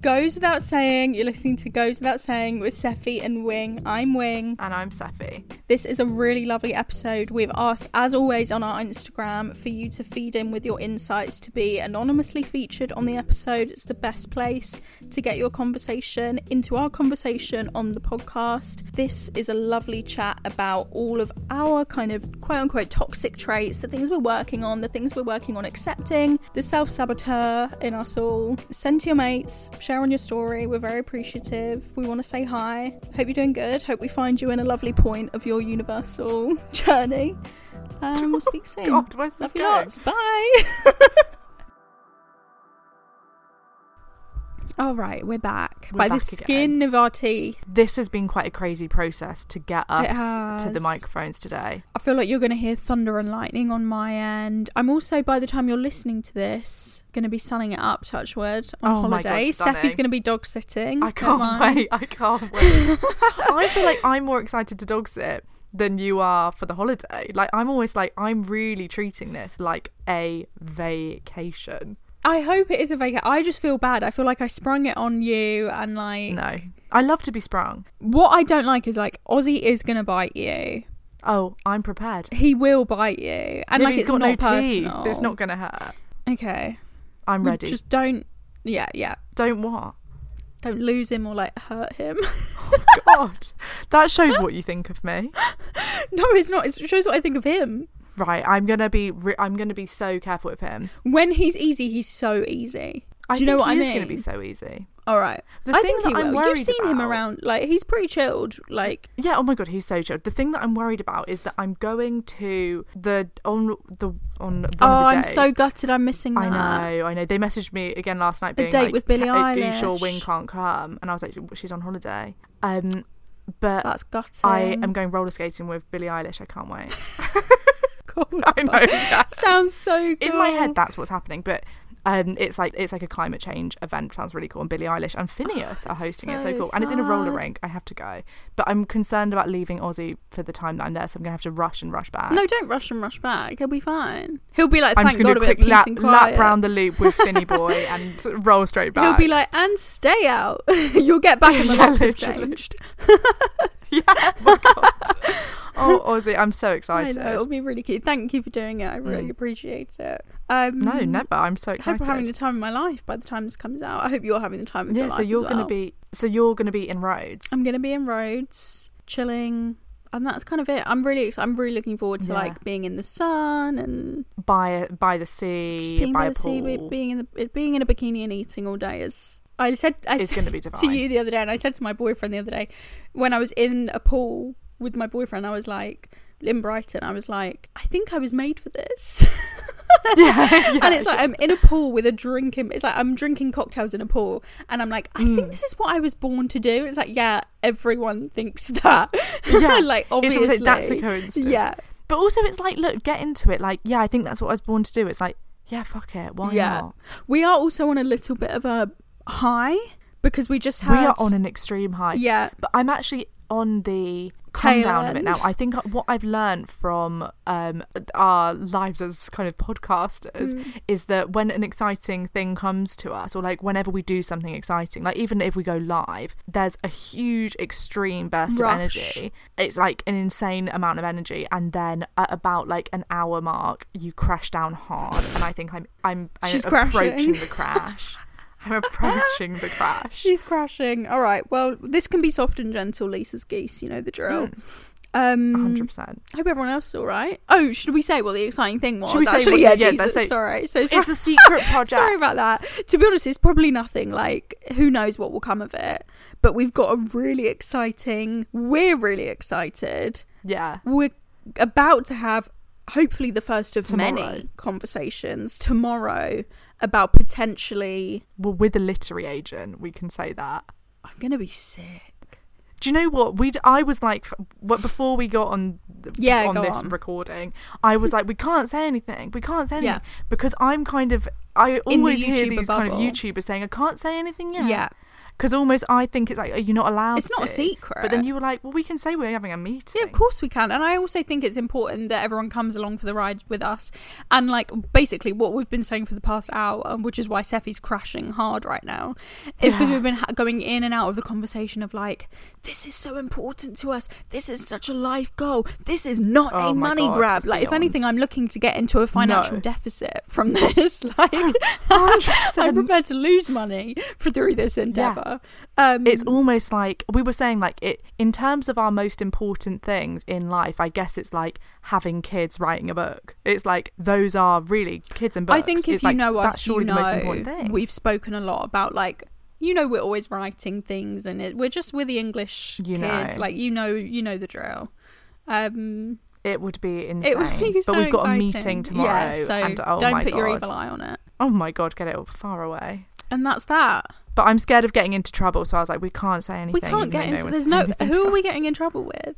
Goes without saying, you're listening to Goes Without Saying with Sephy and Wing. I'm Wing. And I'm Sephy. This is a really lovely episode. We've asked, as always, on our Instagram for you to feed in with your insights to be anonymously featured on the episode. It's the best place to get your conversation into our conversation on the podcast. This is a lovely chat about all of our kind of quote unquote toxic traits, the things we're working on, the things we're working on accepting, the self saboteur in us all. Send to your mates, share on your story. We're very appreciative. We want to say hi. Hope you're doing good. Hope we find you in a lovely point of your universal journey. Um, we'll speak soon. God, Love you lots. Bye. All right, we're back. We're By back the skin again. of our teeth. This has been quite a crazy process to get us to the microphones today. I feel like you're going to hear thunder and lightning on my end. I'm also, by the time you're listening to this, going to be sunning it up, touch wood, on Oh my God, holiday. Sephy's going to be dog sitting. I can't wait. I can't wait. I feel like I'm more excited to dog sit than you are for the holiday. Like I'm always like I'm really treating this like a vacation. I hope it is a vacation. I just feel bad. I feel like I sprung it on you, and like, No. I love to be sprung. what I don't like is like Ozzy is going to bite you. Oh, I'm prepared. He will bite you, and like it's got not no personal. teeth. It's not gonna hurt. okay. I'm ready. Just don't. Yeah, yeah. Don't what? Don't lose him or like hurt him. Oh, God, that shows what you think of me. no, it's not. It shows what I think of him. Right, I'm gonna be. Re- I'm gonna be so careful with him. When he's easy, he's so easy. Do you know think what I mean? is gonna be so easy. All right. The I thing think that I'm will. You've worried seen him around. Like he's pretty chilled. Like Yeah. Oh my god, he's so chilled. The thing that I'm worried about is that I'm going to the on the on one oh, of the I'm days. so gutted. I'm missing that. I know, I know. They messaged me again last night, Being A date like, with Billie "Ca- Are you sure Wing can't come?" And I was like, "She's on holiday." Um, but That's gutting. I am going roller skating with Billie Eilish. I can't wait. Cool. I know. yeah. Sounds so good. In my head, that's what's happening, but. Um, it's like it's like a climate change event. Sounds really cool. And Billie Eilish and Finneas are hosting it. So so cool. And it's in a roller rink. I have to go, but I'm concerned about leaving Aussie for the time that I'm there. So I'm gonna have to rush and rush back. No, don't rush and rush back. He'll be fine. He'll be like, I'm just gonna God, do a quick lap, lap round the loop with Finny Boy and roll straight back. He'll be like, and stay out. You'll get back and the Yeah, locks have literally. changed. yeah, oh oh Aussie, I'm so I excited. know it'll be really cute. Thank you for doing it. I really Mm. appreciate it. Um, No, never. I'm so excited. I hope. I'm having the time of my life by the time this comes out. I hope you're having the time of yeah, your life. so you're as gonna be so you're gonna be in Rhodes. I'm gonna be in Rhodes, chilling, and that's kind of it. I'm really, I'm really looking forward to Yeah. like being in the sun and by by the sea, by by the sea, pool. being in the being in a bikini and eating all day is. I said I It's said to you the other day, and I said to my boyfriend the other day when I was in a pool with my boyfriend, I was like in Brighton, I was like, I think I was made for this. yeah, yeah, and it's like I'm in a pool with a drinking. It's like I'm drinking cocktails in a pool, and I'm like, I Mm. think this is what I was born to do. It's like, yeah, everyone thinks that. Yeah, like obviously, like that's a coincidence. Yeah, But also, it's like, look, get into it. Like, yeah, I think that's what I was born to do. It's like, yeah, fuck it. Why yeah. not? We are also on a little bit of a high because we just had. We are on an extreme high. Yeah, But I'm actually on the come down of it now. I think what I've learned from um, our lives as kind of podcasters Mm. is that when an exciting thing comes to us, or like whenever we do something exciting, like even if we go live, there's a huge extreme burst Rush. of energy. It's like an insane amount of energy, and then at about like an hour mark, you crash down hard. And I think I'm I'm, I'm She's approaching crashing. the crash. I'm approaching the crash. She's crashing. All right. Well, this can be soft and gentle. Lisa's geese. You know the drill. Um, Hundred percent. I hope everyone else is all right. Oh, should we say what the exciting thing was? Should we say Actually, what- yeah, yeah, Jesus, sorry. So It's sorry. a secret project. Sorry about that. To be honest, it's probably nothing. Like, who knows what will come of it? But we've got a really exciting. We're really excited. Yeah. We're about to have, hopefully, the first of Tomorrow. many conversations tomorrow about potentially. Well, with a literary agent, we can say that. I'm gonna be sick. Do you know what we? I was like, what before we got on, Yeah, on this on. recording, I was like, we can't say anything. We can't say anything Yeah. because I'm kind of. I In the always hear these kind of. YouTubers saying, I can't say anything yet. Yeah. Because almost I think it's like, are you not allowed? It's not a secret. But then you were like, well, we can say we're having a meeting. Yeah, of course we can. And I also think it's important that everyone comes along for the ride with us. And like basically what we've been saying for the past hour, um, which is why Sephy's crashing hard right now, is because Yeah. we've been ha- going in and out of the conversation of like, this is so important to us. This is such a life goal. This is not Oh a money God, grab. Like, if anything. I'm looking to get into a financial No. deficit from this. like, I'm prepared to lose money for through this endeavor. Um, it's almost like we were saying like it in terms of our most important things in life i guess it's like having kids writing a book it's like those are really kids and books I think if It's you like, know us, that's surely you know the most important thing we've spoken a lot about like you know we're always writing things and it, we're just we're the English You kids know. like you know you know the drill. Um, it would be insane would be but we've got exciting. a meeting tomorrow Yeah, so and oh don't put god your evil eye on it. oh my god get it far away And that's that. But i'm scared of getting into trouble so i was like we can't say anything We can't get into. one There's no. Who are we getting in trouble with?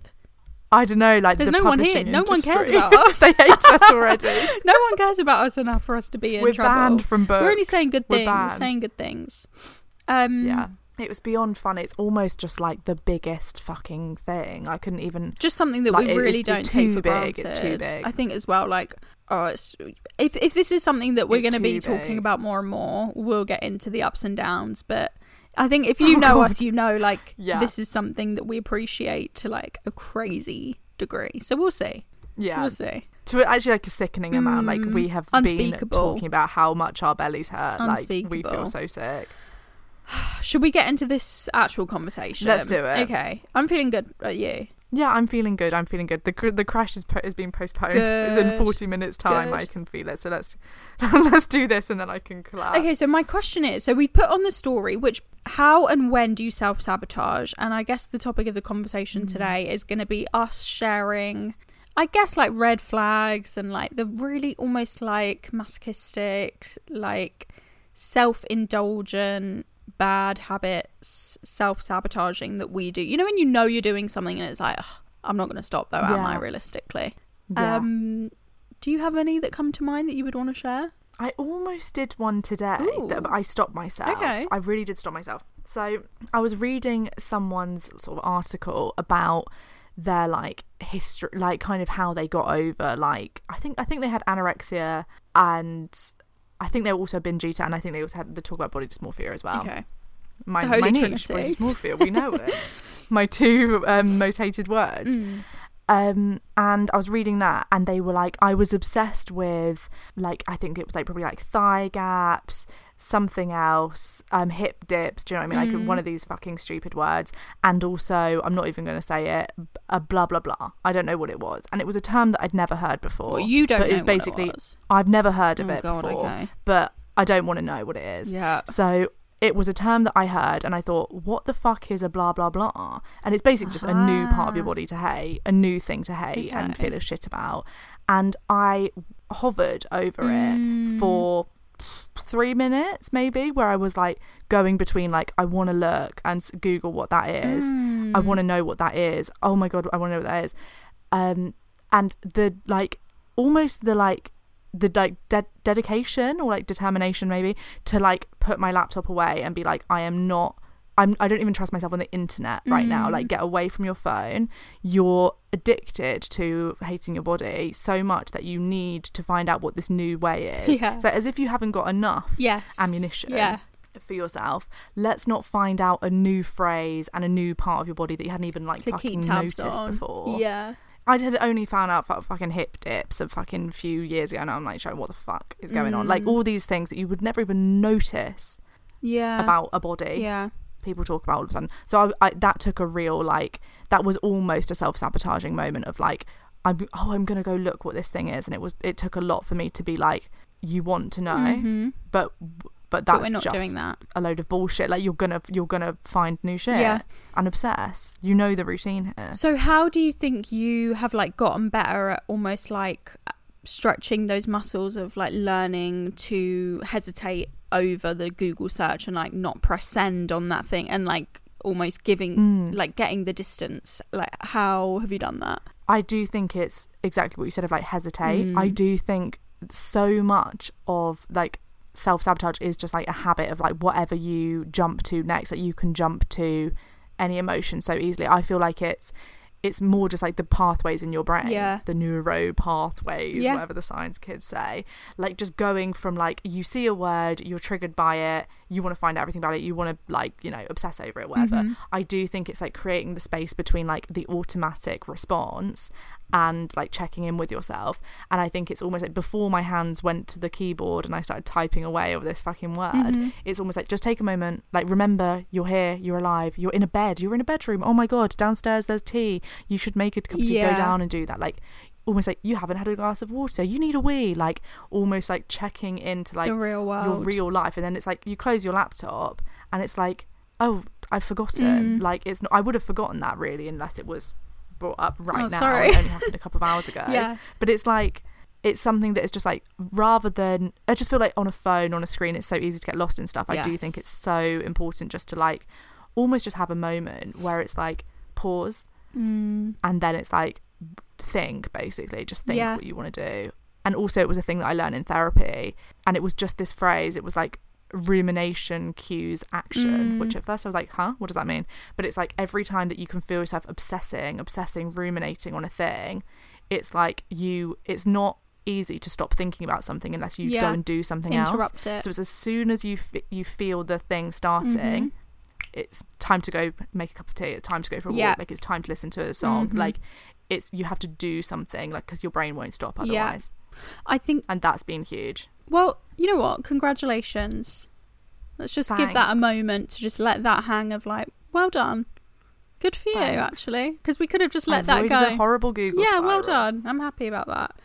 i don't know like There's the no one here. No one cares about us. they hate us already No one cares about us enough for us to be in We're trouble. banned from We're only saying good We're things. banned. Saying good things. Um, yeah it was beyond fun it's almost just like the biggest fucking thing i couldn't even just something that Like, we really it's- don't it's take for big, granted. it's too big. I think as well, like, oh, it's, if if this is something that we're going to be too talking about more and more, we'll get into the ups and downs. But I think if you Oh, know God. us, you know, like, Yeah. this is something that we appreciate to like a crazy degree. So we'll see. yeah We'll see. to actually like a sickening amount like we have been Mm. Talking about how much our bellies hurt like we feel so sick Should we get into this actual conversation? Let's do it. Okay, I'm feeling good. At you. yeah i'm feeling good i'm feeling good the cr- the crash is, po- is being postponed it's in 40 minutes time i can feel it so let's let's do this and then i can collapse Okay, so my question is so we've put on the story which how and when do you self sabotage? And I guess the topic of the conversation mm. today is going to be us sharing, I guess, like red flags and like the really almost like masochistic, like self indulgent, bad habits, self sabotaging that we do. You know, when you know you're doing something and it's like, "Ugh, I'm not going to stop though, am I, realistically? Yeah. Um, do you have any that come to mind that you would want to share? I almost did one today, Ooh. that, I stopped myself. Okay. I really did stop myself. So I was reading someone's sort of article about their like history, like kind of how they got over. Like I think I think they had anorexia, and I think they were also binge eater, and I think they also had the talk about body dysmorphia as well. Okay. My, The Holy my niche, Trinity. body dysmorphia, we know it. my two um, most hated words. Mm. Um, and I was reading that, and they were like, I was obsessed with, like, I think it was like probably like thigh gaps, something else, um, hip dips. Do you know what I mean? Like one of these fucking stupid words. And also, I'm not even going to say it, a blah blah blah. I don't know what it was, and it was a term that I'd never heard before. Well, you don't but it was what it basically was. I've never heard of Oh, it God, before, okay. but I don't want to know what it is. Yeah. So it was a term that I heard, and I thought, what the fuck is a blah blah blah? And it's basically just a new part of your body to hate, a new thing to hate and feel a shit about. And I hovered over Mm. it for three minutes, maybe, where I was like going between like I want to look and Google what that is. Mm. I want to know what that is. Oh my god, I want to know what that is. Um, and the like almost the like the like de- dedication or like determination maybe to like put my laptop away and be like I am not I'm, I don't even trust myself on the internet right now. Mm. Like, get away from your phone. You're addicted to hating your body so much that you need to find out what this new way is. Yeah. So, as if you haven't got enough Yes. ammunition Yeah. for yourself, let's not find out a new phrase and a new part of your body that you hadn't even like To fucking noticed on. before. Yeah. I had only found out about fucking hip dips a fucking few years ago, and I'm like, what the fuck is going on? Like Mm. all these things that you would never even notice Yeah. about a body. Yeah. People talk about all of a sudden. So I, I, that took a real like that was almost a self sabotaging moment of like I'm oh I'm gonna go look what this thing is, and it was it took a lot for me to be like you want to know, Mhm. but but But we're not just doing that. a load of bullshit. Like you're gonna you're gonna find new shit Yeah. and obsess. You know the routine here. So how do you think you have like gotten better at almost like stretching those muscles of like learning to hesitate over the Google search and like not press send on that thing and like almost giving Mm. like getting the distance like how have you done that I do think it's exactly what you said of like hesitate. Mm. I do think so much of like self sabotage is just like a habit of like whatever you jump to next, that you can jump to any emotion so easily. I feel like it's it's more just like the pathways in your brain, Yeah. the neuro pathways, Yeah. whatever the science kids say. Like just going from like you see a word, you're triggered by it, you want to find out everything about it, you want to like you know obsess over it, whatever. Mm-hmm. I do think it's like creating the space between like the automatic response and like checking in with yourself. And I think it's almost like before my hands went to the keyboard and I started typing away over this fucking word, Mm-hmm. it's almost like just take a moment, like remember you're here, you're alive, you're in a bed, you're in a bedroom. Oh my god, downstairs there's tea. You should make a cup of tea, Yeah. go down and do that. Like almost like you haven't had a glass of water, you need a wee. Like almost like checking into like the real world your real life and then it's like you close your laptop and it's like oh i've forgotten Mm. like it's not, i would have forgotten that really unless it was brought up right Oh, now sorry. it only happened a couple of hours ago Yeah. but it's like it's something that is just like rather than i just feel like on a phone on a screen it's so easy to get lost in stuff i do think it's so important just to like almost just have a moment where it's like pause Mm. and then it's like think basically just think Yeah. what you want to do and also it was a thing that i learned in therapy and it was just this phrase it was like rumination cues action Mm. which at first i was like huh what does that mean but it's like every time that you can feel yourself obsessing obsessing ruminating on a thing it's like you it's not easy to stop thinking about something unless you Yeah. go and do something Interrupt else it. so it's as soon as you f- you feel the thing starting Mhm. it's time to go make a cup of tea it's time to go for a Yeah. walk like it's time to listen to a song Mhm. like it's you have to do something like because your brain won't stop Yeah. I think and that's been huge. Well you know what? Congratulations. Let's just give that a moment to just let that hang of like well done. Good for you actually. Because we could have just I let that go. a horrible google yeah well done. I'm happy about that.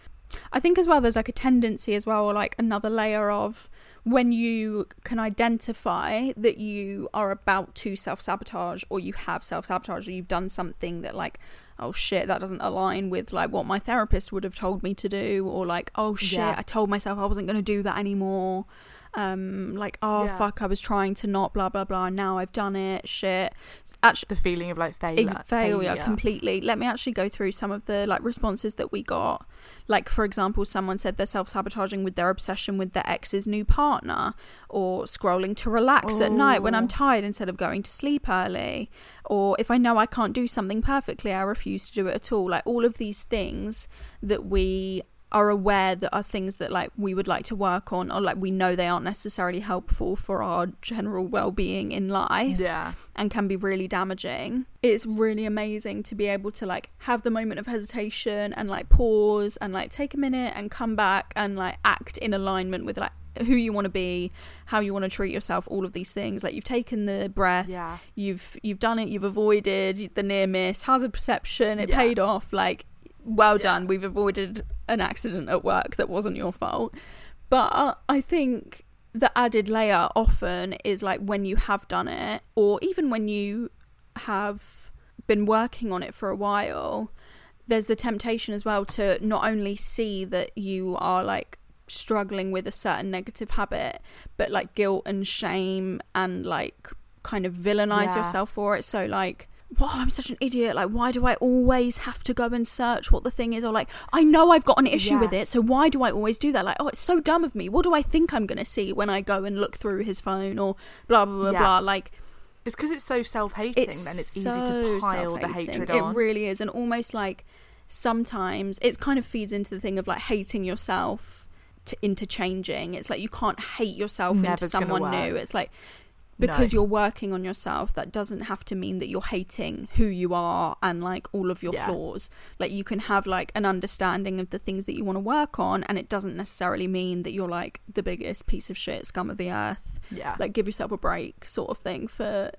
I think as well there's like a tendency as well or like another layer of when you can identify that you are about to self-sabotage or you have self-sabotage or you've done something that like oh shit that doesn't align with like what my therapist would have told me to do or like oh shit Yeah. i told myself i wasn't going to do that anymore um like oh Yeah. fuck i was trying to not blah blah blah and now i've done it shit actually the feeling of like failure Ex- failure, completely. Let me actually go through some of the like responses that we got. Like for example, someone said they're self-sabotaging with their obsession with their ex's new partner or scrolling to relax at night when I'm Oh. tired instead of going to sleep early or if I know I can't do something perfectly, I refuse to do it at all. Like all of these things that we are aware that are things that like we would like to work on or like we know they aren't necessarily helpful for our general well-being in life yeah and can be really damaging. It's really amazing to be able to like have the moment of hesitation and like pause and like take a minute and come back and like act in alignment with like who you want to be, how you want to treat yourself, all of these things. Like you've taken the breath, Yeah. you've you've done it, you've avoided the near miss, hazard perception, it Yeah. paid off. Like well Yeah. done. We've avoided an accident at work that wasn't your fault. But I think the added layer often is like when you have done it, or even when you have been working on it for a while, there's the temptation as well to not only see that you are like struggling with a certain negative habit, but like guilt and shame and like kind of villainize Yeah. yourself for it. So, like, wow, I'm such an idiot. Like, why do I always have to go and search what the thing is? Or, like, I know I've got an issue with it, so why do I always do that? Like, oh, it's so dumb of me. What do I think I'm going to see when I go and look through his phone or blah, blah, blah, Yeah. blah? Like, It's because it's so self-hating. then it's easy to pile the hatred it really is and almost like sometimes it kind of feeds into the thing of like hating yourself to, interchanging. it's like you can't hate yourself into Never's someone new it's like because No. you're working on yourself that doesn't have to mean that you're hating who you are and like all of your Yeah. flaws like you can have like an understanding of the things that you want to work on and it doesn't necessarily mean that you're like the biggest piece of shit scum of the earth Yeah. like give yourself a break sort of thing for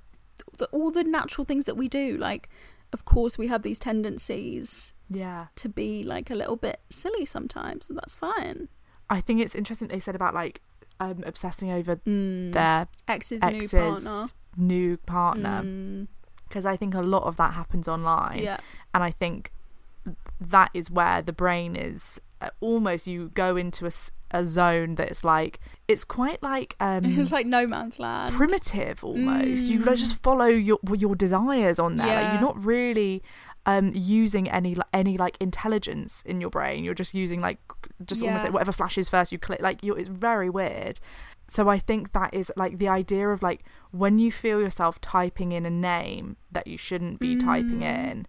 the, all the natural things that we do like of course we have these tendencies yeah. to be like a little bit silly sometimes and that's fine I think it's interesting they said about like um, obsessing over mm. their ex's, ex's new partner. new partner. Mm, because I think a lot of that happens online. yeah. And I think that is where the brain is uh, almost you go into a, a zone that's like it's quite like um it's like no man's land. primitive almost. You like, just follow your your desires on there. Like, you're not really um using any any like intelligence in your brain. You're just using like just almost like whatever flashes first you click like you're, it's very weird. So i think that is like the idea of like when you feel yourself typing in a name that you shouldn't be typing in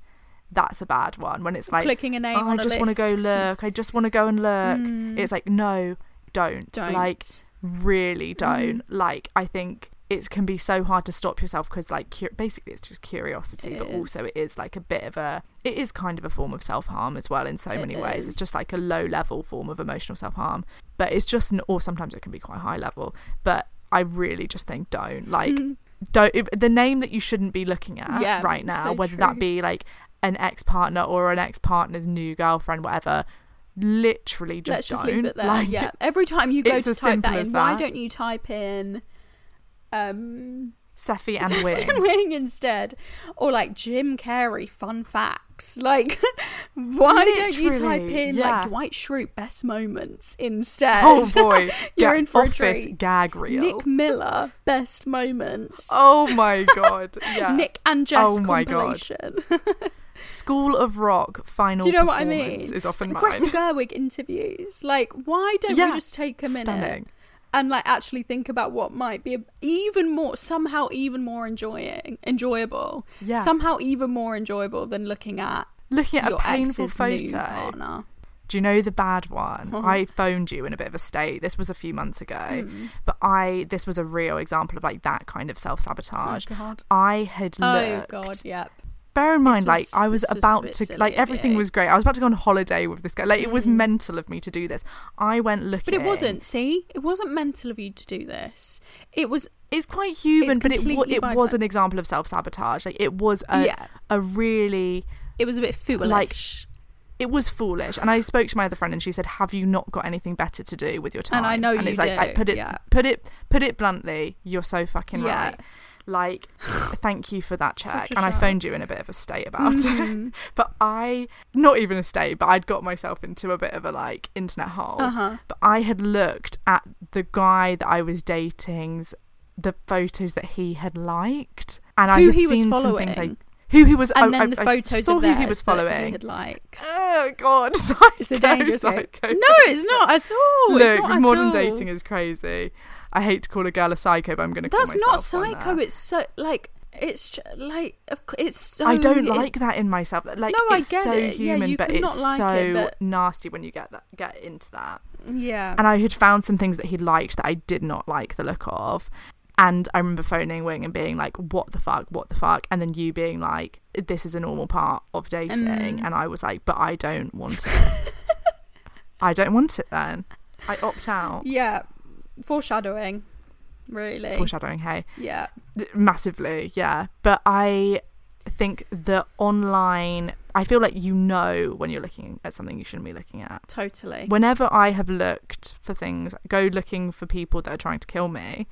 that's a bad one. When it's like Mm. Clicking a name "Oh, i just want to go go 'cause you've- look. I just want to go and look. It's like no don't. don't. like really don't. Like i think it can be so hard to stop yourself because like cu- basically it's just curiosity It but also it is like a bit of a it is kind of a form of self-harm as well in so It many ways. It's just like a low level form of emotional self-harm but it's just n- or sometimes it can be quite high level but i really just think don't like don't the name that you shouldn't be looking at Yeah, right now so whether that be like an ex-partner or an ex-partner's new girlfriend whatever literally just let's don't leave it there. Like yeah. Every time you go to type that in as why don't you type in um Sephy and Wing. wing instead or like jim carrey fun facts like why don't you type in yeah. like dwight schrute best moments instead Oh boy, you're in for a treat gag reel. nick miller best moments oh my god, yeah. nick and jess Oh my God. compilation School of Rock final. do you know what i mean Is often mine. greta gerwig interviews like why don't Yeah, we just take a minute stunning. And like actually think about what might be even more somehow even more enjoying enjoyable Yeah. somehow even more enjoyable than looking at Looking at a painful photo. Do you know the bad one? I phoned you in a bit of a state. This was a few months ago, Hmm. but I this was a real example of like that kind of self sabotage. Oh, God. I had Oh looked. god, yep. Bear in mind, was- like I was was about to, silly like everything was great. I was about to go on holiday with this guy. Like it was mm. mental of me to do this. I went looking, But it wasn't. See, it wasn't mental of you to do this. It was. it's quite human, It's but it it was an example of self sabotage. Like it was a Yeah. a really It was a bit foolish. Like, it was foolish. And I spoke to my other friend, and she said, "Have you not got anything better to do with your time?" And I know and you it's like, I do, put it, yeah. put it, put it bluntly. You're so fucking Yeah. right. Like, thank you for that check. And I phoned you in a bit of a state about Mm-hmm. it. But I, not even a state, but I'd got myself into a bit of a like internet hole. Uh-huh. But I had looked at the guy that I was dating's the photos that he had liked, and I Who had he was seen some things following. like who he was, and I- then the I photos saw of who he was that following. he had liked. Oh God, psycho, It's a dangerous psycho. No, it's not at all. Look, it's not at modern all. dating is crazy. I hate to call a girl a psycho, but I'm going to call That's not psycho. It's so like it's ju- like it's so. I don't like that in myself. Like, No, I it's get so it. Yeah, human, you but it's like so it, but- nasty when you get that get into that. Yeah. And I had found some things that he liked that I did not like the look of. And I remember phoning Wing and being like, "What the fuck? What the fuck?" And then you being like, "This is a normal part of dating," Mm. and I was like, "But I don't want it. I don't want it." Then I opt out. yeah. Foreshadowing. Really. Foreshadowing, hey. yeah. massively yeah but i think the online i feel like you know when you're looking at something you shouldn't be looking at Totally. whenever i have looked for things go looking for people that are trying to kill me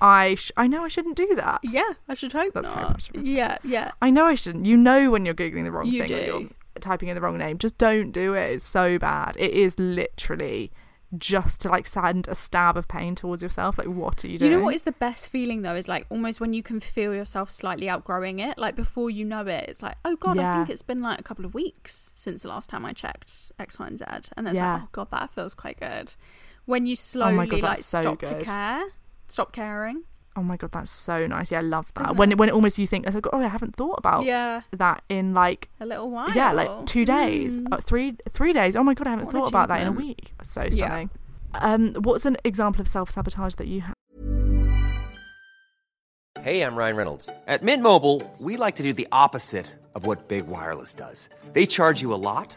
i sh- i know i shouldn't do that yeah, I should hope That's not. much Yeah, yeah. i know i shouldn't you know when you're googling the wrong You thing or you're typing in the wrong name just don't do it it's so bad it is literally just to like send a stab of pain towards yourself like what are you doing? You know what is the best feeling though is like almost when you can feel yourself slightly outgrowing it. Like before you know it, it's like, oh god, I think it's been like a couple of weeks since the last time I checked X, Y, and Z, and then it's Yeah. like, oh god, that feels quite good. When you Oh slowly my God, like so stop to care, stop caring. Oh my god, that's so nice. Yeah, I love that. Isn't when it? when almost you think, it's like, oh, I haven't thought about Yeah, that in like a little while. yeah, like two days, Mm. uh, three three days. Oh my god, I haven't What thought about that in a achievement. week. So Yeah. stunning. Um, what's an example of self sabotage that you have? Hey, I'm Ryan Reynolds. At Mint Mobile, we like to do the opposite of what Big Wireless does. They charge you a lot,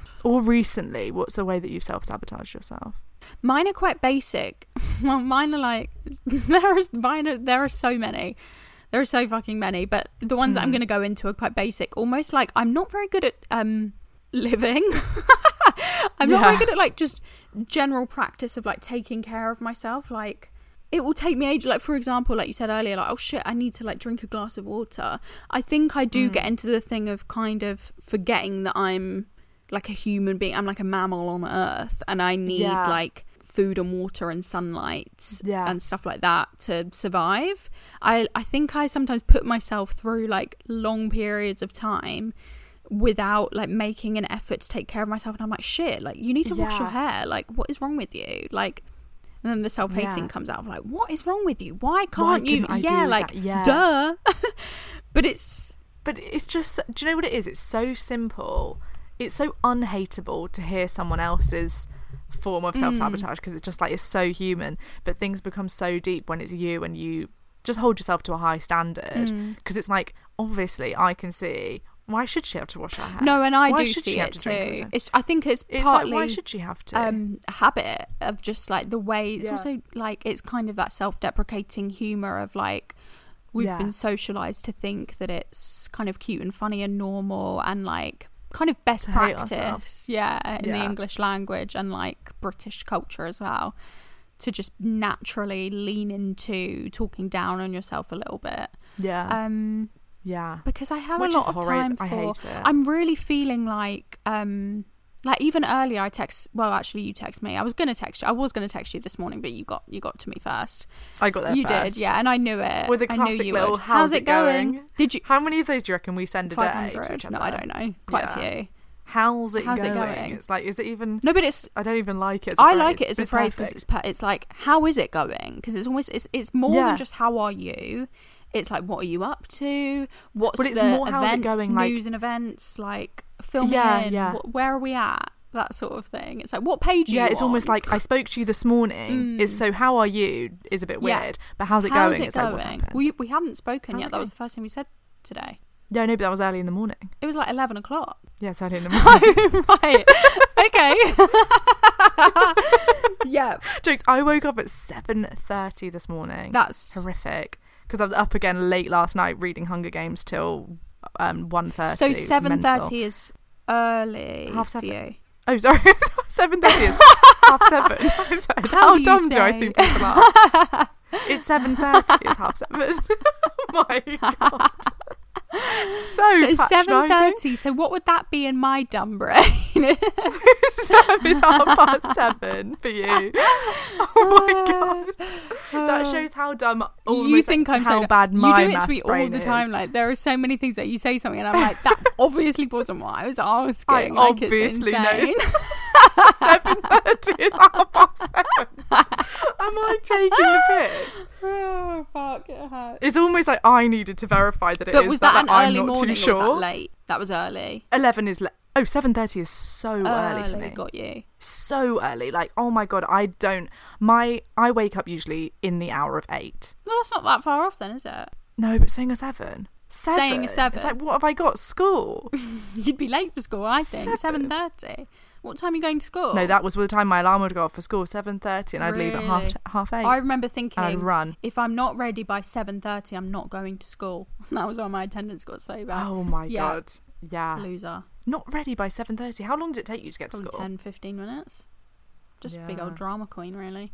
Or recently, what's a way that you've self sabotaged yourself? Mine are quite basic. well, mine are like there is mine are there are so many. There are so fucking many, but the ones that I'm going to go into are quite basic. Almost like I'm not very good at um living. I'm not very good at like just general practice of like taking care of myself. Like it will take me age. Like for example, like you said earlier, like oh shit, I need to like drink a glass of water. I think I do Mm. get into the thing of kind of forgetting that I'm like a human being. I'm like a mammal on Earth, and I need Yeah. like food and water and sunlight Yeah. and stuff like that to survive. I I think I sometimes put myself through like long periods of time without like making an effort to take care of myself and I'm like shit like you need to wash your hair like what is wrong with you like and then the self-hating Yeah. comes out of like what is wrong with you why Why can't you I yeah like that? Yeah. duh but it's But it's just, do you know what it is? It's so simple. It's so unhateable to hear someone else's form of self sabotage because it's just like it's so human. But things become so deep when it's you and you just hold yourself to a high standard because it's like obviously I can see why should she have to wash her hair? no and I Why do should see she have it to too it's I think it's, It's partly like why should she have to? um habit of just like the way it's Yeah. also like it's kind of that self-deprecating humor of like we've Yeah. been socialized to think that it's kind of cute and funny and normal and like kind of best practice yeah in the english language and like british culture as well to just naturally lean into talking down on yourself a little bit yeah, um yeah. because I have Which a lot of horrid. time I for. hate it. I'm really feeling like, um, like even earlier I text. Well, actually, you text me. I was gonna text you. I was gonna text you this morning, but you got you got to me first. I got there you first. did, yeah, and I knew it. With a I knew classic you little would. how's, it going? Did you How many of those do you reckon we send a day to each other? No, I don't know. Quite Yeah. a few. How's it How's it going? going? It's like, is it even? No, but it's. I don't even like it. As a I I like it as a phrase because it's per- it's like how is it going? Because it's almost it's it's more Yeah. than just how are you. It's like what are you up to? What's But it's the more how's it events, going, like- news and events like filming? Yeah, in, yeah. wh- where are we at? That sort of thing. It's like what page? Are yeah, it's almost like I spoke to you this morning. It's mm. so how are you is a bit Yeah. weird, but how's it How's going? it it's like going? happened. we we hadn't spoken How's yet. That was the first thing we said today. Yeah, no, but that was early in the morning. It was like eleven o'clock. Yeah, it's early in the morning. oh, right. okay. yeah. Jokes. I woke up at seven thirty this morning. That's horrific because I was up again late last night reading Hunger Games till um one thirty. so seven thirty is early Half for seven. you. Oh, sorry, seven thirty is half seven. How How, do dumb do I think people are? it's seven thirty. It's half seven. oh my god. so So seven thirty. So what would that be in my dumb brain? it's half past seven for you. Oh my god, that uh, shows how dumb. you think like, I'm so bad You do it to me all the time. is. Like there are so many things that you say something, and I'm like, that obviously wasn't what I was asking. I like, obviously it's insane. seven thirty is half past seven. Am I taking the piss? oh fuck! It hurts. It's almost like I needed to verify that it is But was that, that, an I'm early not morning sure. was that late? That was early. Eleven is le- oh 7.30 is so oh, early for me. Got you. So early, like oh my god, I don't. My I wake up usually in the hour of eight. Well, that's not that far off then, is it? No, but saying a seven. Seven. Saying a seven. It's like what have I got? School. You'd be late for school, I think. Seven. thirty. What time are you going to school? No, that was the time my alarm would go off for school. Seven thirty, and I'd leave at half Really? half eight. I remember thinking, I'd run. if I'm not ready by seven thirty, I'm not going to school. That was when my attendance got so bad. oh my Yeah. god. Yeah. Loser. Not ready by seven thirty. How long did it take you to get to Probably school? 10, 15 minutes. Just a big Yeah. old drama queen, really.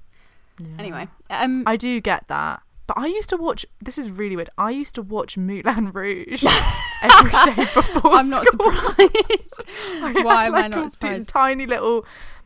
Anyway, um, I do get that. But I used to watch. This is really weird. I used to watch Moulin Rouge every day before. I'm not school. surprised. I Why had, am I not surprised? Tiny little.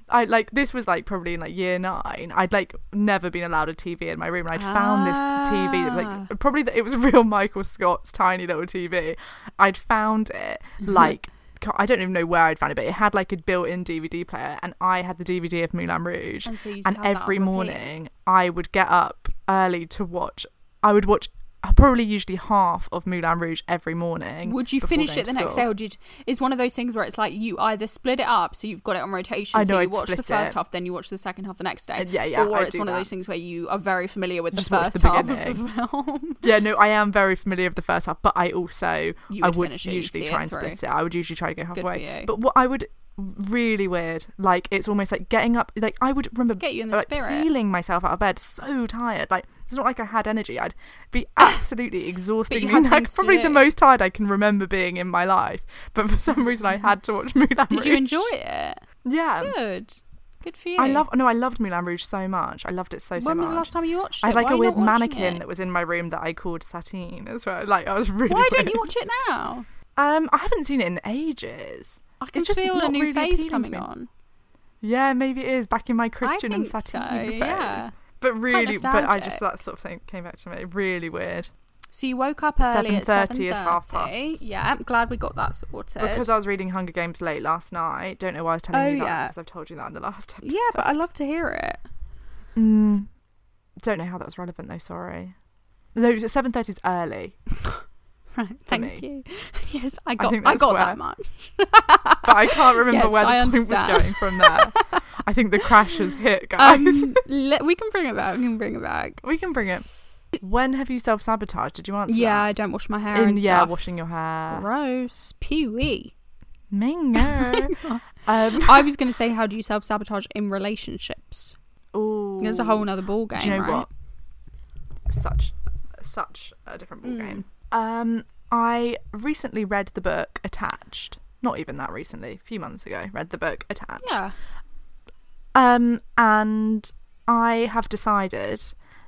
I like this was like probably in like year nine. I'd like never been allowed a TV in my room, and I'd found this TV that was Ah. like probably that it was real Michael Scott's tiny little TV. I'd found it like. I don't even know where I'd found it, but it had like a built-in DVD player, and I had the DVD of Moulin Rouge. And so you used to and every morning, I would get up early to watch. I would watch probably usually half of Moulin Rouge every morning. Would you finish it the next day, or did it's one of those things where it's like you either split it up, so you've got it on rotation, I so know, you I'd watch the first it. half, then you watch the second half the next day, Uh, yeah, yeah, or I'd it's one of those things where you are very familiar with Just the first the half of the film. Yeah, no, I am very familiar with the first half, but I also You I would would finish it, usually try and split it. I would usually try to go halfway. But what I would really weird, like it's almost like getting up. Like I would remember Get you in the like, spirit. peeling myself out of bed, so tired. Like it's not like I had energy. I'd be absolutely exhausted. like probably the most tired I can remember being in my life. But for some reason, I had to watch Moulin Rouge. Did you enjoy it? Yeah. Good, good for you. I love no, I loved Moulin Rouge so much. I loved it so so When much. When was the last time you watched it? I had like Why a weird mannequin it? that was in my room that I called Satine as well. Like I was really. Why don't you watch it now? Um, I haven't seen it in ages. I can It's just feel a new really phase coming on. Yeah, maybe it is back in my Christian and think Satine so, phase. yeah. But really, but I just that sort of thing came back to me. Really weird. So you woke up early at 7:30 is half past. Yeah, I'm glad we got that sorted. Because I was reading Hunger Games late last night. Don't know why I was telling Oh, you that yeah. because I've told you that in the last episode. yeah, but I love to hear it. Mm, don't know how that was relevant though. Sorry. No, seven thirty is early, Right, thank me. you. Yes, I got think I, got where- that much. but I can't remember Yes, where the point was going from there. I think the crash has hit, guys. Um, le- we can bring it back. We can bring it back. we can bring it. When have you self sabotaged? Did you answer? Yeah, I don't wash my hair in and yeah, washing your hair. Gross. Pewee. Mingo. um, I was going to say, how do you self sabotage in relationships? ooh, There's a whole nother ball game, Do you know right? what? Such, such a different ball Mm. game. Um, I recently read the book Attached. Not even that recently. A few months ago, read the book Attached. Yeah. Um, and I have decided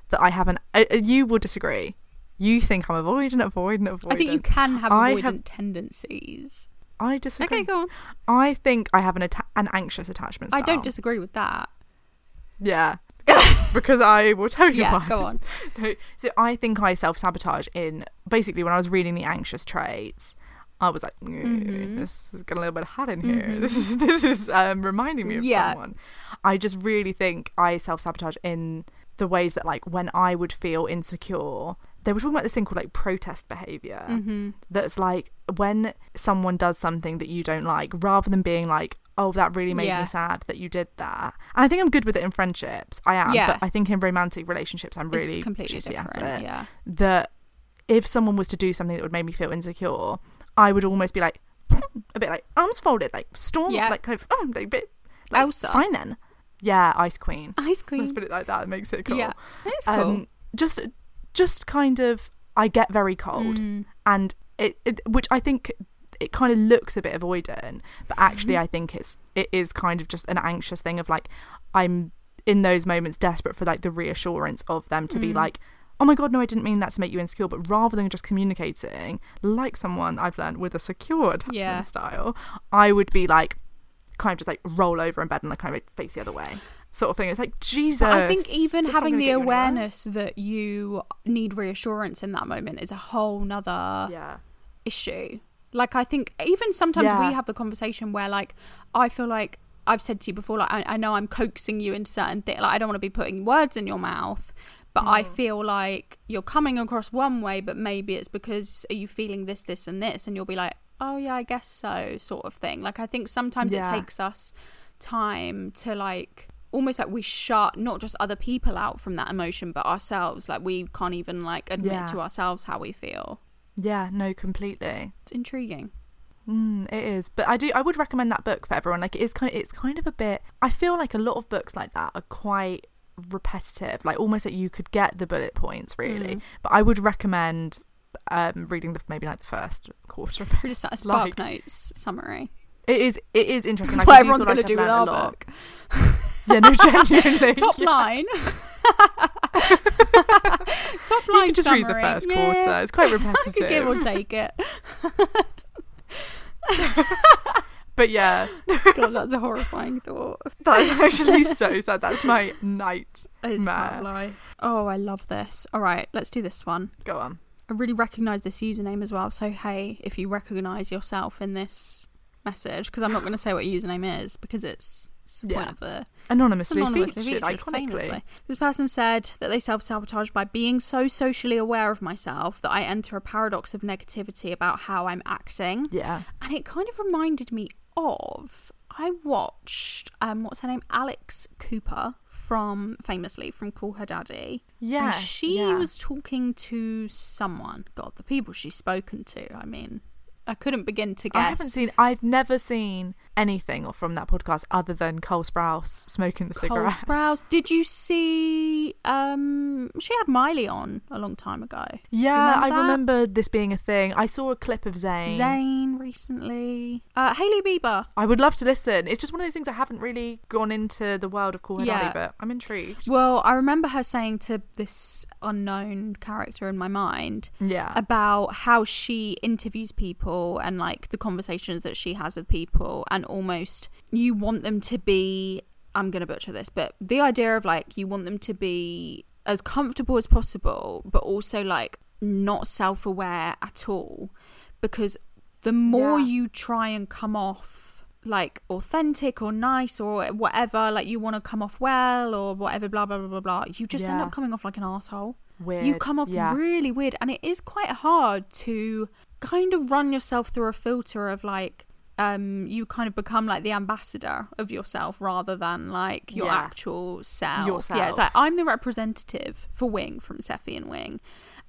that I have an. Uh, uh, you will disagree. You think I'm avoiding, avoiding, avoiding. I think you can have I avoidant have- tendencies. I disagree. Okay, go on. I think I have an atta- an anxious attachment. style. I don't disagree with that. Yeah. because I will tell you Yeah, why. go on. No, so I think I self sabotage in basically when I was reading the anxious traits. I was like, "Mm, Mm-hmm. this is getting a little bit hot in here. This is this is um, reminding me of Yeah. someone. I just really think I self sabotage in the ways that like when I would feel insecure. They were talking about this thing called like protest behavior. Mm-hmm. That's like when someone does something that you don't like, rather than being like, "Oh, that really made Yeah. me sad that you did that." And I think I'm good with it in friendships. I am, Yeah. but I think in romantic relationships, I'm really it's completely shitty at different. it Yeah. that if someone was to do something that would make me feel insecure, I would almost be like a bit like arms folded, like storm, Yeah. like kind of oh, like, a bit like, Elsa. Fine then, yeah, ice queen. Ice cream. Let's put it like that. It makes it cool. Yeah, it's cool. Um, just, just kind of, I get very cold, Mm. and it, it, which I think it kind of looks a bit avoidant, but actually, Mm-hmm. I think it's it is kind of just an anxious thing of like I'm in those moments desperate for like the reassurance of them to Mm. be like, oh my god, no, I didn't mean that to make you insecure, but rather than just communicating like someone I've learned with a secure attachment Yeah. style, I would be like, kind of just like roll over in bed and like kind of face the other way, sort of thing. It's like Jesus. But I think even having the you anywhere. awareness that you need reassurance in that moment is a whole nother yeah, issue. Like I think even sometimes Yeah. we have the conversation where like I feel like I've said to you before, like I, I know I'm coaxing you into certain things. Like I don't want to be putting words in your mouth, but Mm. I feel like you're coming across one way, but maybe it's because are you feeling this, this, and this, and you'll be like, oh yeah, I guess so, sort of thing. Like I think sometimes it takes us time to like almost like we shut not just other people out from that emotion but ourselves like we can't even like admit Yeah. to ourselves how we feel yeah, no, completely. it's intriguing Mm, it is, but I do. I would recommend that book for everyone. Like, it is kind of. It's kind of a bit. I feel like a lot of books like that are quite repetitive. Like, almost like you could get the bullet points really. But I would recommend um reading the maybe like the first quarter of it. Just a Spark Like, Notes summary. It is. It is interesting. That's Like, what everyone's feel going like to do with our learned a lot. book. Yeah, no, genuinely. Top Yeah. line. Top line. You can just summary. read the first Yeah. quarter. It's quite I could repetitive. give or take it. But yeah, God, that's a horrifying thought. that's actually so sad. That's my night. It's part life. Oh, I love this. All right, let's do this one. Go on. I really recognise this username as well. So hey, if you recognise yourself in this message, because I'm not going to say what your username is because it's, it's the point Yeah. of the Anonymously, anonymously featured, featured, famously. This person said that they self sabotage by being so socially aware of myself that I enter a paradox of negativity about how I'm acting. Yeah. And it kind of reminded me of I watched um what's her name? Alex Cooper from famously from Call Her Daddy. Yeah, And she yeah. was talking to someone. God, the people she's spoken to. I mean, I couldn't begin to guess. I haven't seen. I've never seen anything from that podcast other than Cole Sprouse smoking the cigarette. Cole cigarette. Sprouse. Did you see? Um, she had Miley on a long time ago. Yeah, I that? remember this being a thing. I saw a clip of Zayn. Zayn recently. Uh, Hailey Bieber. I would love to listen. It's just one of those things I haven't really gone into the world of Call Her Yeah. Daddy, but I'm intrigued. Well, I remember her saying to this unknown character in my mind Yeah. about how she interviews people and like the conversations that she has with people, and almost you want them to be. I'm going to butcher this, but the idea of like you want them to be as comfortable as possible, but also like not self aware at all. Because the more Yeah. you try and come off like authentic or nice or whatever, like you want to come off well or whatever, blah, blah, blah, blah, blah, you just end up coming off like an asshole. You come off yeah. really weird, and it is quite hard to kind of run yourself through a filter of like, um, you kind of become like the ambassador of yourself rather than like your Yeah. actual self. Yeah, it's like I'm the representative for Wing from Sephy and Wing.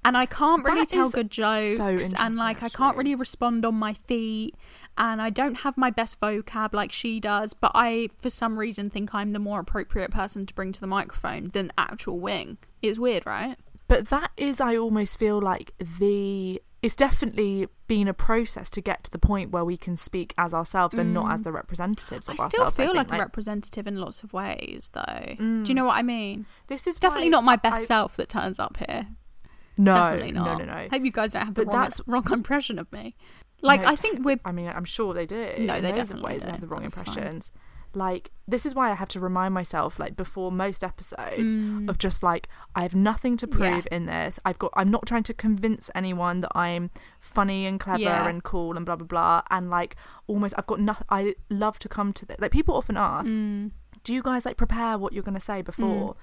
And I can't really That tell good jokes, so and like I can't really respond on my feet, and I don't have my best vocab like she does. But I, for some reason, think I'm the more appropriate person to bring to the microphone than actual Wing. It's weird, right? But that is, I almost feel like the. It's definitely been a process to get to the point where we can speak as ourselves and not as the representatives Mm. I still ourselves. feel think. like, a representative in lots of ways, though. Do you know what I mean? This is definitely not my best I- self that turns up here. No, definitely no, no, no. Hope you guys don't have the But wrong, that's- wrong impression of me. Like, No, I think we're. I mean, I'm sure they do. No, they definitely ways do. they have the wrong That's fine. Like this is why I have to remind myself, like before most episodes, of just like I have nothing to prove Mm. Yeah. in this. I've got. I'm not trying to convince anyone that I'm funny and clever Yeah. and cool and blah blah blah. And like almost, I've got nothing. I love to come to this. Like people often ask, Mm. do you guys like prepare what you're going to say before?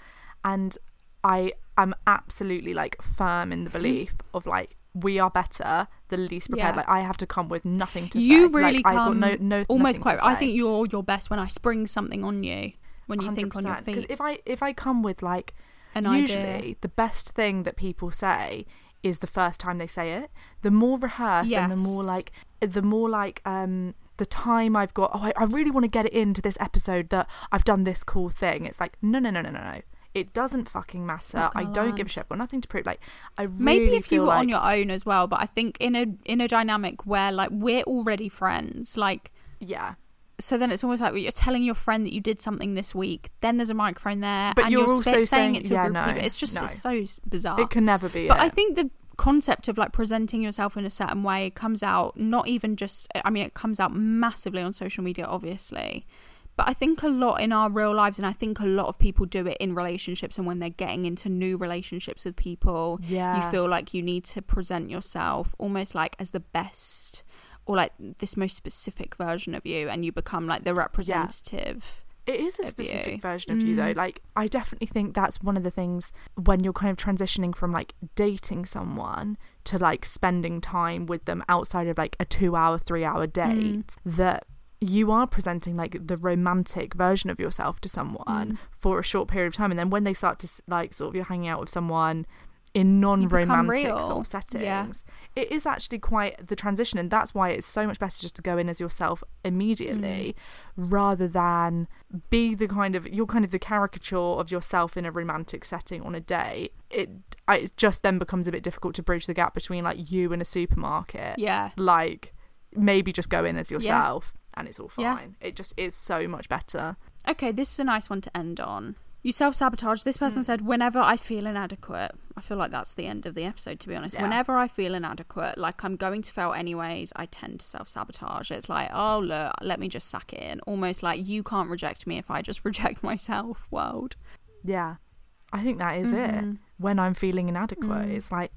And I am absolutely like firm in the belief of like we are better the least prepared. Yeah. Like I have to come with nothing to say. you Like, really I've come no, no, almost quite. I think you're your best when I spring something on you when you think on your 100%. 'Cause feet. if I if I come with like An usually idea. the best thing that people say is the first time they say it. The more rehearsed and the more like the more like um the time I've got. Oh, I, I really want to get it into this episode that I've done this cool thing. It's like no no no no no no. It doesn't fucking matter. not I don't give a shit. I've got nothing to prove. Like I really Maybe if you were on your own as well, but I think in a in a dynamic where like we're already friends, like yeah so then it's almost like you're telling your friend that you did something this week. Then there's a microphone there, But and you're you're, also saying saying- it to yeah, a group no, people. It's just no. it's so bizarre. It can never be But it. I think the concept of like presenting yourself in a certain way comes out not even just. I mean, it comes out massively on social media, obviously. But I think a lot in our real lives, and I think a lot of people do it in relationships and when they're getting into new relationships with people. Yeah. You feel like you need to present yourself almost like as the best or like this most specific version of you, and you become like the representative. It is a specific you. version of you though. Mm. Like I definitely think that's one of the things when you're kind of transitioning from like dating someone to like spending time with them outside of like a 2 hour 3 hour mm. date that you are presenting like the romantic version of yourself to someone for a short period of time and then when they start to like sort of you're hanging out with someone in non-romantic sort of settings Yeah. it is actually quite the transition and that's why it's so much better just to go in as yourself immediately rather than be the kind of you're kind of the caricature of yourself in a romantic setting on a date it I, it just then becomes a bit difficult to bridge the gap between like you and a supermarket. Yeah. like maybe just go in as yourself and it's all Yeah. fine it just is so much better Okay, this is a nice one to end on. You self sabotage. This person said, whenever I feel inadequate, I feel like that's the end of the episode, to be honest. Yeah. Whenever I feel inadequate, like I'm going to fail anyways, I tend to self sabotage. It's like, oh, look, let me just suck it in. Almost like you can't reject me if I just reject myself, world. yeah i think that is Mm-hmm. it when i'm feeling inadequate Mm. it's like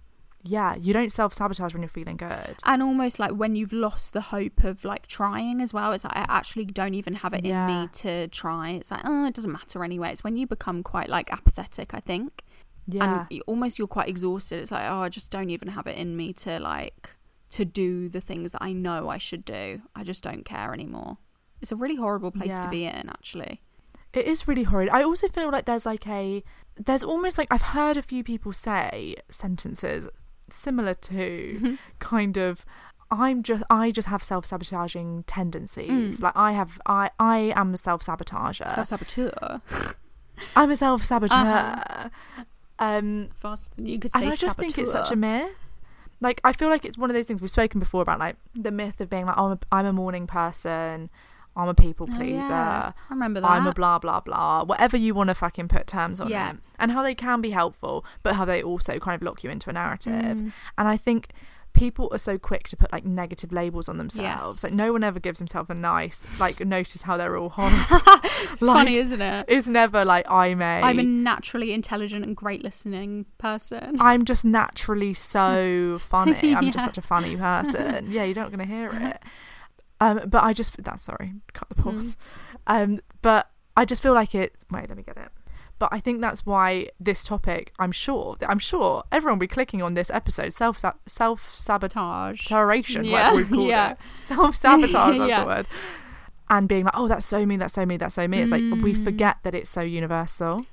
yeah you don't self-sabotage when you're feeling good And almost like when you've lost the hope of like trying as well, it's like I actually don't even have it in me to try. It's like, oh, it doesn't matter anyway. It's when you become quite like apathetic, I think. yeah and almost you're quite exhausted it's like oh i just don't even have it in me to like to do the things that i know i should do i just don't care anymore it's a really horrible place to be in actually It is really horrid. I also feel like there's like a there's almost like I've heard a few people say sentences similar to kind of I'm just I just have self sabotaging tendencies. Like I have I I am a self sabotager. self-saboteur I'm a self saboteur. Uh-huh. Um faster than you could say and I just think it's such a saboteur. myth. Like I feel like it's one of those things we've spoken before about like the myth of being like oh, I'm a, I'm a morning person, I'm a people Oh, pleaser. yeah. I remember that. I'm a blah blah blah, whatever you want to fucking put terms on Yeah. it, and how they can be helpful, but how they also kind of lock you into a narrative. Mm. And I think people are so quick to put like negative labels on themselves. Like no one ever gives himself a nice like notice how they're all horrible. it's like- funny isn't it it's never like I'm a i'm a naturally intelligent and great listening person I'm just naturally so funny. I'm just such a funny person. Yeah, you're not going to hear it. Um, but I just that's sorry, cut the pause. Um, but I just feel like it. Wait, let me get it. But I think that's why this topic. I'm sure. I'm sure everyone will be clicking on this episode. Self self sabotage, Yeah, whatever yeah. Self sabotage. That's Yeah. the word. And being like, oh, that's so me. That's so me. That's so me. It's like we Mm. forget that it's so universal.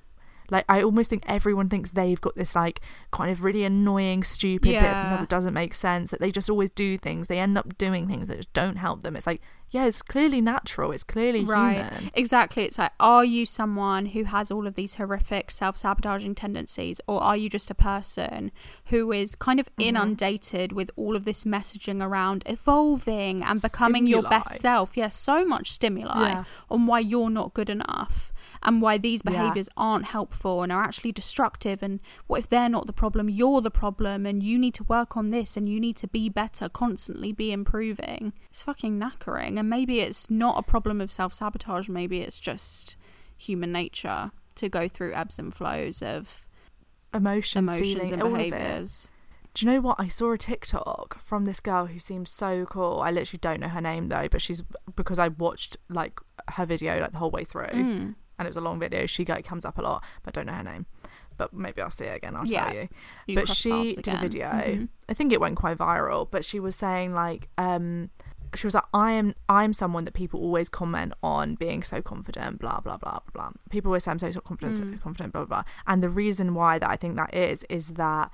Like I almost think everyone thinks they've got this like kind of really annoying, stupid bit of themselves that doesn't make sense. That they just always do things. They end up doing things that just don't help them. It's like, yeah, it's clearly natural. It's clearly Right. human. Exactly. It's like, are you someone who has all of these horrific self sabotaging tendencies, or are you just a person who is kind of Mm-hmm. inundated with all of this messaging around evolving and becoming your best self? Yes, so much stimuli Yeah. on why you're not good enough and why these Yeah. behaviors aren't helpful and are actually destructive. And what if they're not the problem? You're the problem, and you need to work on this and you need to be better, constantly be improving. It's fucking knackering. And maybe it's not a problem of self sabotage, maybe it's just human nature to go through ebbs and flows of Emotions, emotions feeling, and all of it. behaviors. Do you know what? I saw a TikTok from this girl who seems so cool. I literally don't know her name though, but she's because I watched like her video like the whole way through, Mm. And it was a long video. She like comes up a lot, but I don't know her name. But maybe I'll see it again. I'll Yeah. tell you. You but she did a video. Mhm. I think it went quite viral. But she was saying like, um, she was like, I am, I'm someone that people always comment on being so confident. Blah blah blah blah blah. People always say I'm so, so confident, so Mm. confident. Blah blah. blah. And the reason why that I think that is is that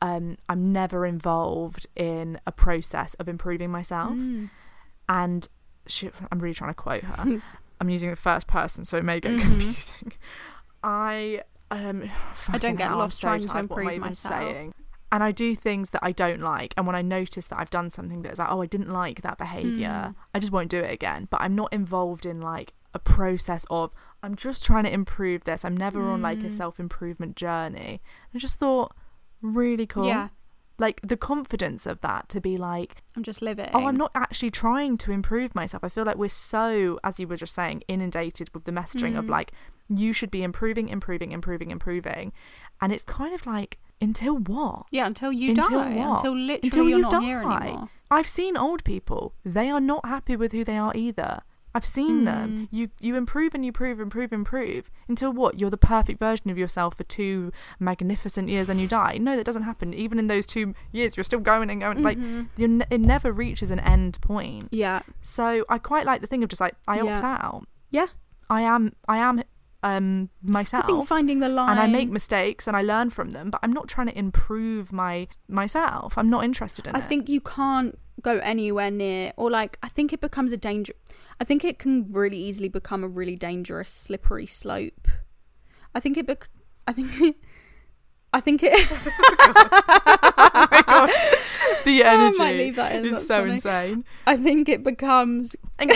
um, I'm never involved in a process of improving myself. Mm. And she, I'm really trying to quote her. I'm using the first person, so it may get Mhm. confusing. I um, I don't get lost so trying to tired. What I improve myself. saying? and I do things that I don't like. And when I notice that I've done something that is like, oh, I didn't like that behavior, I just won't do it again. But I'm not involved in like a process of, I'm just trying to improve this. I'm never on like a self improvement journey. I just thought, really cool. Yeah. Like the confidence of that to be like, I'm just living. oh, I'm not actually trying to improve myself. I feel like we're so, as you were just saying, inundated with the messaging Mm. of like, you should be improving, improving, improving, improving. And it's kind of like, until what? Yeah, until you until die. what? Until literally Until you're you not die. here anymore. I've seen old people. They are not happy with who they are either. I've seen Hmm. them. You you improve and you improve, improve, improve until what? You're the perfect version of yourself for two magnificent years, and you die. No, that doesn't happen. Even in those two years, you're still going and going. Like Mm-hmm. you're, ne- it never reaches an end point. Yeah. So I quite like the thing of just like I opt Yeah. out. Yeah. I am I am um myself. I think finding the line and I make mistakes and I learn from them, but I'm not trying to improve my myself. I'm not interested in I it. I think you can't go anywhere near, or like, I think it becomes a danger. I think it can really easily become a really dangerous, slippery slope. I think it. Bec- I think. I think it. Oh my God, the oh, I energy might leave that in, is that's so funny. insane. I think it becomes. like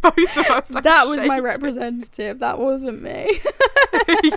both of us. like, that was my representative. That wasn't me.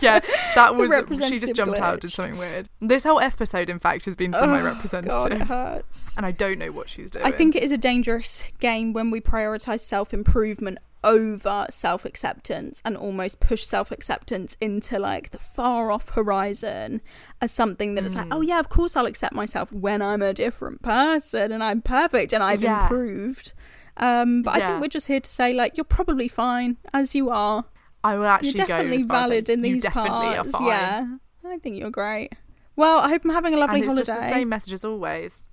yeah, that was she just jumped out, did something weird. This whole episode, in fact, has been from my Oh, representative, God, it hurts. and I don't know what she's doing. I think it is a dangerous game when we prioritize self improvement over self acceptance and almost push self acceptance into like the far off horizon as something that that is like, Hmm. oh yeah, of course I'll accept myself when I'm a different person and I'm perfect and I've Yeah. improved. Um, but I think we're just here to say like you're probably fine as you are. I will actually You're definitely valid in these definitely parts. are fine. Yeah, I think you're great. Well, I hope I'm having a lovely and it's holiday. just the same message as always.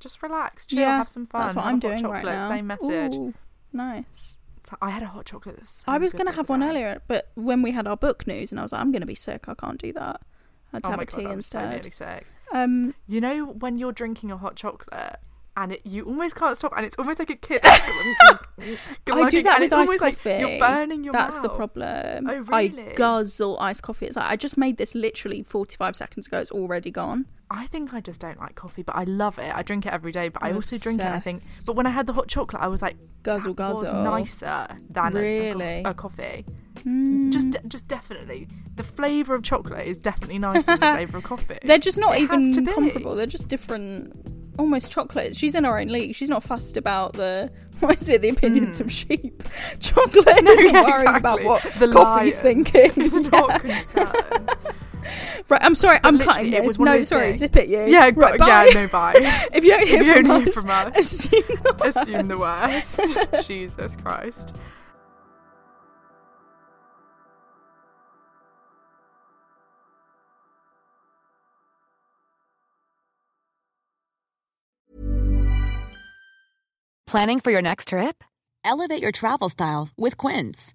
Just relax, chill, yeah, have some fun. That's what I'm doing chocolate, right now. Same message. Ooh, nice. So I had a hot chocolate. That was so I was going to have one earlier, but when we had our book news, and I was like, I'm going to be sick. I can't do that. I had to Oh have a tea god, I was so instead. sick. um, You know when you're drinking a hot chocolate and it, you almost can't stop, and it's almost like a kid. I do that with iced almost like coffee. you're burning your That's the problem. Oh, I guzzle iced coffee. It's like I just made this literally 45 seconds ago. It's already gone. I think I just don't like coffee, but I love it. I drink it every day, but I also drink it. I think, but when I had the hot chocolate, I was like, Guzzle, that was nicer than a- a, Really? co- a, coffee. Mm. Just, de- just definitely, the flavor of chocolate is definitely nicer than the flavor of coffee. They're just not It even comparable. They're just different, almost chocolate. She's in her own league. She's not fussed about the what is it? The opinions of sheep. Chocolate isn't. Yeah, worrying about what The coffee's thinking. is Yeah. not concerned. Right, I'm sorry. I'm literally, cutting it this. was one of No, sorry. things. Zip it, you. Yeah, right, go- yeah, bye. no, bye. if you don't hear, If you from, don't us, hear from us, assume the worst. Assume the worst. Jesus Christ. Planning for your next trip? Elevate your travel style with Quince.